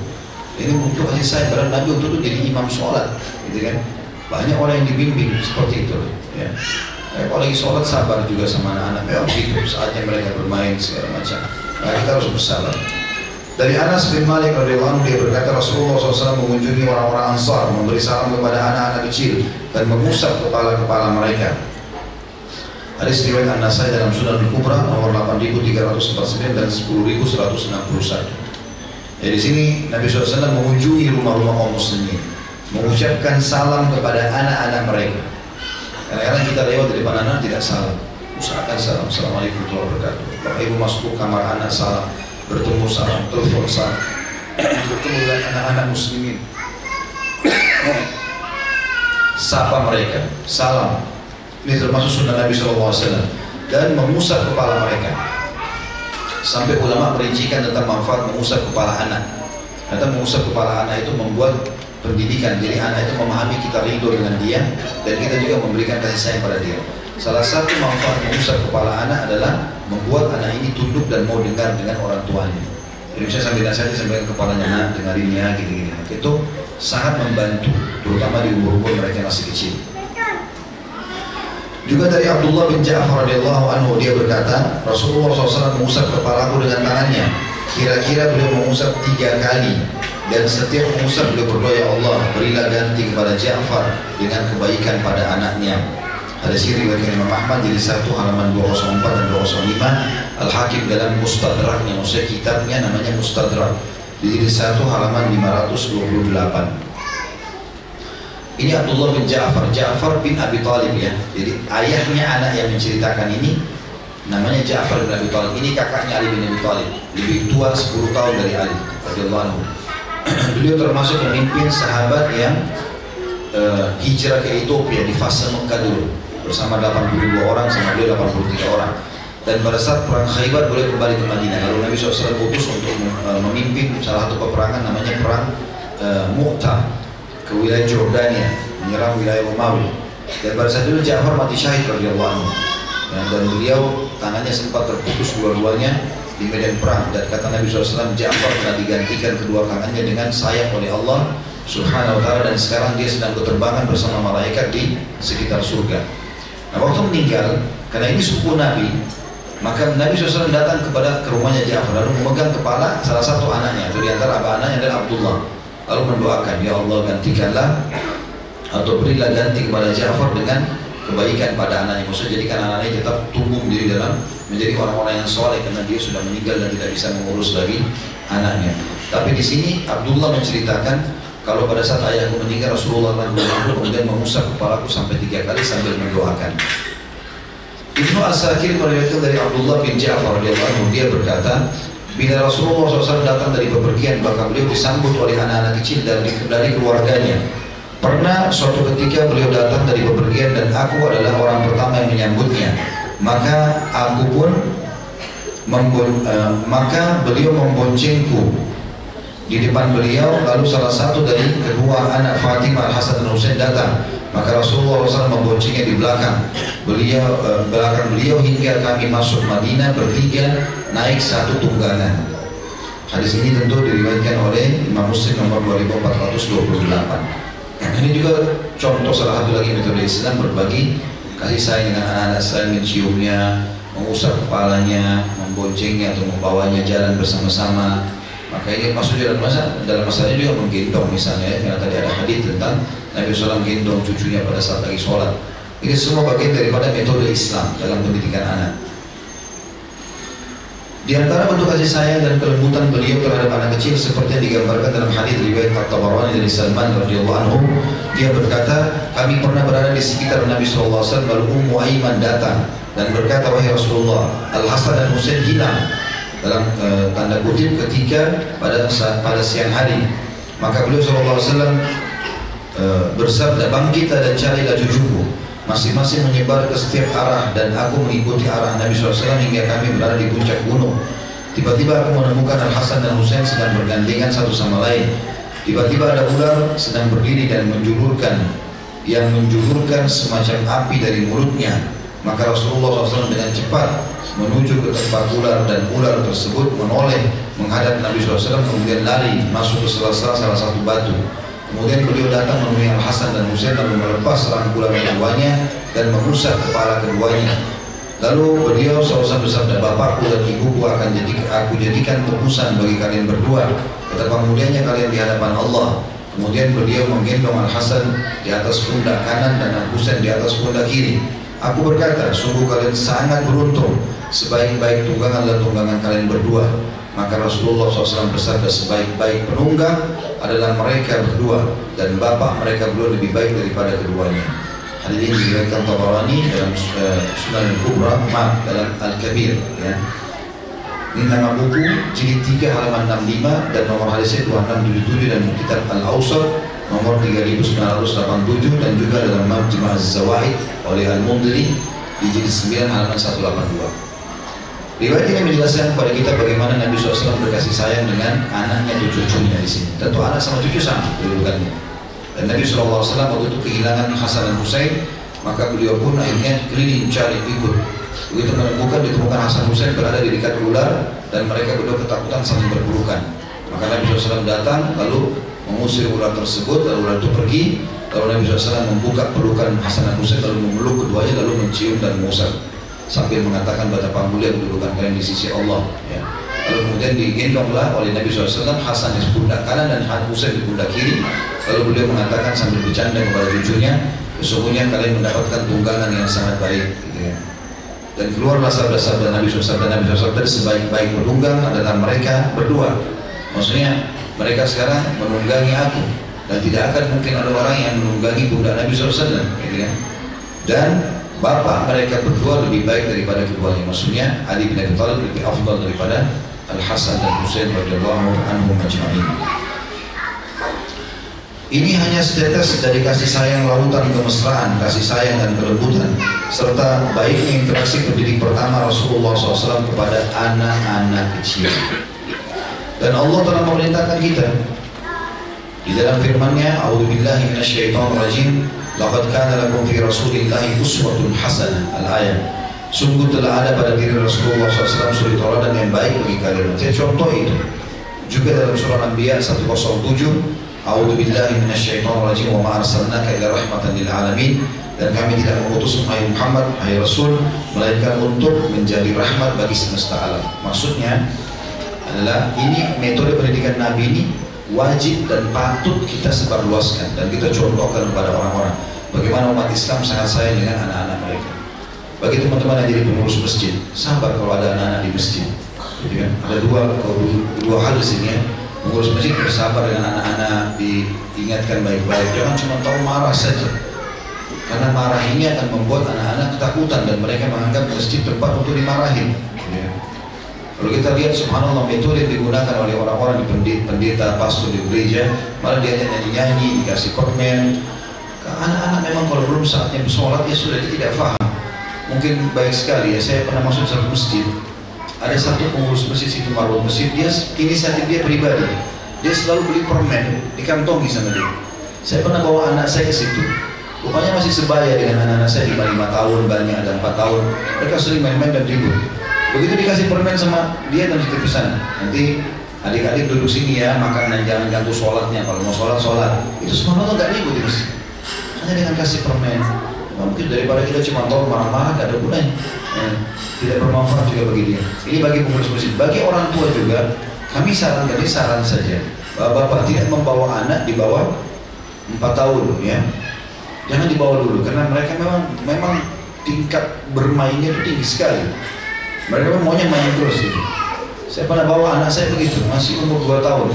Ini untuk kasih saya karena Nabi untuk itu jadi imam sholat, gitu kan? Banyak orang yang dibimbing seperti itu, ya. Eh, kalau lagi sholat sabar juga sama anak-anak, memang gitu saatnya mereka bermain segala macam. Nah, kita harus bersabar. Dari Anas bin Malik radhiyallahu dia berkata Rasulullah SAW mengunjungi orang-orang Ansar memberi salam kepada anak-anak kecil dan mengusap kepala-kepala mereka. Hadis riwayat An-Nasai dalam Sunan Al-Kubra nomor 8349 dan 10161. Jadi di sini Nabi SAW mengunjungi rumah-rumah kaum muslimin, mengucapkan salam kepada anak-anak mereka. Kadang-kadang kita lewat depan anak tidak salam. Usahakan salam. Assalamualaikum warahmatullahi wabarakatuh. Bapak Ibu masuk ke kamar anak salam bertemu sama telepon sama bertemu dengan anak-anak muslimin. Sapa mereka. Salam. Ini termasuk sunnah Nabi SAW dan mengusap kepala mereka. Sampai ulama merincikan tentang manfaat mengusap kepala anak. Kata mengusap kepala anak itu membuat pendidikan. Jadi anak itu memahami kita ridho dengan dia dan kita juga memberikan kasih sayang pada dia. Salah satu manfaat mengusap kepala anak adalah membuat anak ini tunduk dan mau dengar dengan orang tuanya. Jadi saya sambil nasihat sambil kepalanya nak dengarin ya gini-gini. Itu sangat membantu, terutama di umur-umur mereka masih kecil. Juga dari Abdullah bin Ja'far radhiyallahu anhu dia berkata, Rasulullah SAW mengusap kepalaku dengan tangannya. Kira-kira beliau mengusap tiga kali dan setiap mengusap beliau berdoa ya Allah berilah ganti kepada Ja'far dengan kebaikan pada anaknya. Hadis ini riwayat Imam Ahmad jadi satu halaman 204 dan 205 Al Hakim dalam Mustadraknya maksudnya kitabnya namanya Mustadrak di jadi satu halaman 528 ini Abdullah bin Ja'far, Ja'far bin Abi Talib ya. Jadi ayahnya anak yang menceritakan ini namanya Ja'far bin Abi Talib. Ini kakaknya Ali bin Abi Talib, lebih tua 10 tahun dari Ali radhiyallahu anhu. Beliau termasuk pemimpin sahabat yang uh, hijrah ke Ethiopia di fase Mekah dulu bersama 82 orang sama beliau 83 orang. Dan pada saat perang Khaybar boleh kembali ke Madinah. Lalu Nabi SAW putus untuk uh, memimpin salah satu peperangan namanya perang uh, Mu'tah ke wilayah Jordania menyerang wilayah Romawi dan pada saat itu Ja'far mati syahid radhiyallahu anhu dan, dan beliau tangannya sempat terputus dua-duanya di medan perang dan kata Nabi SAW Ja'far telah digantikan kedua tangannya dengan sayang oleh Allah subhanahu wa ta'ala dan sekarang dia sedang berterbangan bersama malaikat di sekitar surga nah waktu meninggal karena ini suku Nabi maka Nabi SAW datang kepada ke rumahnya Ja'far lalu memegang kepala salah satu anaknya itu di antara abah anaknya adalah Abdullah. Lalu mendoakan ya Allah gantikanlah atau berilah ganti kepada Ja'far dengan kebaikan pada anaknya. Maksudnya jadikan anaknya tetap tumbuh menjadi dalam menjadi orang-orang yang soleh karena dia sudah meninggal dan tidak bisa mengurus lagi anaknya. Tapi di sini Abdullah menceritakan kalau pada saat ayahku meninggal Rasulullah SAW kemudian mengusap kepalaku sampai tiga kali sambil mendoakan Ibnu Asakir meriwayatkan dari Abdullah bin Ja'far dia berkata Bila Rasulullah SAW datang dari bepergian, maka beliau disambut oleh anak-anak kecil dari, dari keluarganya. Pernah suatu ketika beliau datang dari bepergian dan aku adalah orang pertama yang menyambutnya. Maka aku pun membon, uh, maka beliau memboncengku di depan beliau lalu salah satu dari kedua anak Fatimah Hasan dan Husain datang maka Rasulullah SAW memboncengnya di belakang beliau uh, belakang beliau hingga kami masuk Madinah bertiga naik satu tunggangan. Hadis ini tentu diriwayatkan oleh Imam Muslim nomor 2428. Ini juga contoh salah satu lagi metode Islam berbagi kasih sayang dengan anak-anak selain menciumnya, mengusap kepalanya, memboncengnya atau membawanya jalan bersama-sama. Maka ini masuk dalam masa dalam masalahnya juga menggendong misalnya ya, karena tadi ada hadis tentang Nabi SAW gendong cucunya pada saat lagi sholat. Ini semua bagian daripada metode Islam dalam pendidikan anak. Di antara bentuk kasih sayang dan kelembutan beliau terhadap anak kecil seperti yang digambarkan dalam hadis riwayat At-Tabarani dari Salman radhiyallahu anhu, dia berkata, kami pernah berada di sekitar Nabi SAW lalu Ummu Aiman datang dan berkata, wahai Rasulullah, Al Hasan dan Husain hilang dalam uh, tanda kutip ketika pada saat, pada siang hari. Maka beliau SAW uh, eh, bersabda, bangkitlah dan carilah cucuku masing-masing menyebar ke setiap arah dan aku mengikuti arah Nabi SAW hingga kami berada di puncak gunung. Tiba-tiba aku menemukan Al Hasan dan Husain sedang bergandengan satu sama lain. Tiba-tiba ada ular sedang berdiri dan menjulurkan yang menjulurkan semacam api dari mulutnya. Maka Rasulullah SAW dengan cepat menuju ke tempat ular dan ular tersebut menoleh menghadap Nabi SAW kemudian lari masuk ke salah, salah satu batu. Kemudian beliau datang menemui Al Hasan dan Husain lalu melepas rangkulan keduanya dan mengusap kepala keduanya. Lalu beliau SAW bersabda, Bapakku dan ibuku akan jadi aku jadikan tebusan bagi kalian berdua. Betapa mulianya kalian di hadapan Allah. Kemudian beliau menggendong Al Hasan di atas pundak kanan dan Al Husain di atas pundak kiri. Aku berkata, sungguh kalian sangat beruntung. Sebaik-baik tunggangan dan tunggangan kalian berdua. Maka Rasulullah SAW bersabda sebaik-baik penunggang adalah mereka berdua dan bapak mereka berdua lebih baik daripada keduanya. Hadis ini diriwayatkan Tabarani dalam uh, Sunan Al-Kubra, maaf dalam Al-Kabir ya. Ini nama buku jilid 3 halaman 65 dan nomor hadisnya 2677 dan kitab Al-Awsat nomor 3987 dan juga dalam Majma' Az-Zawaid oleh Al-Mundiri di jilid 9 halaman 182. Riwayat ini menjelaskan kepada kita bagaimana Nabi SAW berkasih sayang dengan anaknya dan cucunya di sini. Tentu anak sama cucu sama kedudukannya. Dan Nabi SAW waktu itu kehilangan Hasan dan Husain, maka beliau pun akhirnya keliling cari ikut. Begitu menemukan ditemukan Hasan Husain berada di dekat ular dan mereka berdua ketakutan saling berburukan. Maka Nabi SAW datang lalu mengusir ular tersebut lalu ular itu pergi lalu Nabi SAW membuka pelukan Hasan dan Husain lalu memeluk keduanya lalu mencium dan mengusap sambil mengatakan betapa mulia kedudukan kalian di sisi Allah ya. Lalu kemudian digendonglah oleh Nabi SAW Hasan di pundak kanan dan Husain di pundak kiri. Lalu beliau mengatakan sambil bercanda kepada cucunya, sesungguhnya kalian mendapatkan tunggangan yang sangat baik. Gitu ya. Dan keluarlah sabda-sabda Nabi SAW dan Nabi SAW sebaik-baik menunggang adalah mereka berdua. Maksudnya mereka sekarang menunggangi aku dan tidak akan mungkin ada orang yang menunggangi pundak Nabi SAW. Gitu ya. Dan bapak mereka berdua lebih baik daripada keduanya. Maksudnya Ali bin Abi Thalib lebih afdal daripada Al-Hasan dan Husain radhiyallahu anhum ajma'in. Ini hanya setetes dari kasih sayang lautan kemesraan, kasih sayang dan kelembutan, serta baiknya interaksi pendidik pertama Rasulullah SAW kepada anak-anak kecil. Dan Allah telah memerintahkan kita di dalam firman-Nya, "A'udzubillahi minasyaitonirrajim, laqad kana lakum fi Rasulillahi uswatun hasanah." Al-ayat. Sungguh telah ada pada diri Rasulullah SAW suri tauladan yang baik bagi kalian. Saya contoh itu. Juga dalam surah Anbiya 107, A'udzu billahi minasyaitonir rajim wa ma arsalnaka illa rahmatan lil alamin dan kami tidak mengutus Muhammad Muhammad hai Rasul melainkan untuk menjadi rahmat bagi semesta alam. Maksudnya adalah ini metode pendidikan Nabi ini wajib dan patut kita sebarluaskan dan kita contohkan kepada orang-orang bagaimana umat Islam sangat sayang dengan anak-anak mereka. Bagi teman-teman yang jadi pengurus masjid, sabar kalau ada anak-anak di masjid. Jadi kan, ada dua, dua hal di sini ya. Pengurus masjid bersabar dengan anak-anak, diingatkan baik-baik. Jangan cuma tahu marah saja. Karena marah ini akan membuat anak-anak ketakutan dan mereka menganggap masjid tempat untuk dimarahin. Ya. Kalau kita lihat subhanallah metode yang digunakan oleh orang-orang di pendeta, pendeta pastor di gereja, malah dia nyanyi-nyanyi, dikasih permen. Anak-anak memang kalau belum saatnya bersolat ya sudah dia tidak faham. Mungkin baik sekali ya saya pernah masuk satu masjid. Ada satu pengurus masjid situ marwah masjid. Dia inisiatif dia pribadi. Dia selalu beli permen dikantongi sama dia. Saya pernah bawa anak saya ke situ. Rupanya masih sebaya dengan anak-anak saya lima lima tahun banyak ada empat tahun. Mereka sering main-main dan ribut begitu dikasih permen sama dia dan pesan nanti adik-adik duduk sini ya makan dan jangan ganggu sholatnya kalau mau sholat sholat itu semua tuh nggak ribut masjid hanya dengan kasih permen Nah, mungkin daripada kita cuma tahu marah-marah gak ada gunanya. Ya, tidak bermanfaat juga bagi dia. Ini bagi pengurus masjid. Bagi orang tua juga, kami sarankan ini saran saja. Bapak tidak membawa anak di bawah 4 tahun ya. Jangan dibawa dulu karena mereka memang memang tingkat bermainnya itu tinggi sekali. Mereka memang maunya main terus gitu. Saya pernah bawa anak saya begitu, masih umur 2 tahun.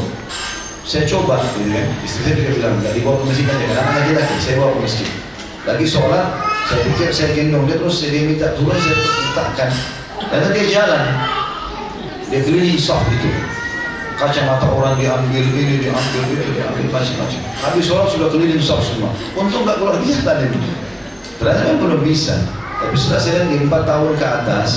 Saya coba gitu ya. Istri saya juga bilang, gak dibawa ke masjid aja, karena anak laki-laki, saya bawa ke masjid. Lagi sholat saya pikir saya gendong dia terus dia minta turun saya letakkan. Dan dia jalan. Dia keliling soft itu kacamata orang diambil ini diambil ini diambil macam-macam. Habis sholat sudah keliling soft semua. Untung nggak keluar jalan itu ternyata kan belum bisa. Tapi sudah saya lihat di empat tahun ke atas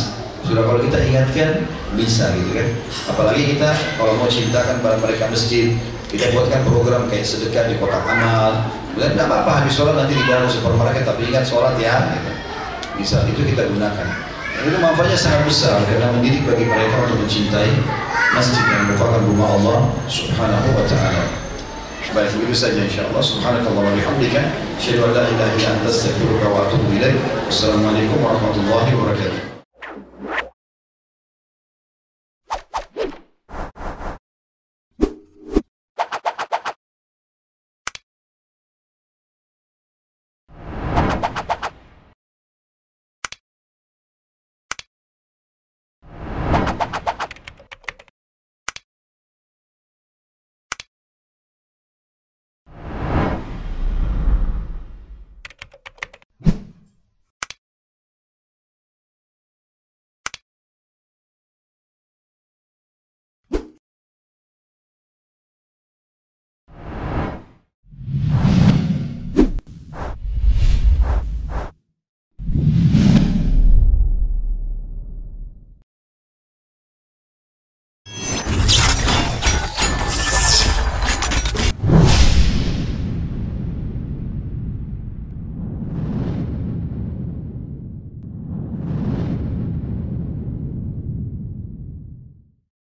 sudah kalau kita ingatkan bisa gitu kan. Apalagi kita kalau mau cintakan pada mereka masjid kita buatkan program kayak sedekah di kotak amal. Dan tidak apa-apa habis sholat nanti dibawa ke supermarket tapi ingat sholat ya gitu. bisa itu kita gunakan. Dan itu manfaatnya sangat besar karena mendidik bagi mereka untuk mencintai masjid yang merupakan rumah Allah subhanahu wa ta'ala. Baik begitu saja insyaallah. Subhanakallah wa bihamdika an la ilaha illa anta astaghfiruka wa atubu ilaik. Wassalamualaikum warahmatullahi wabarakatuh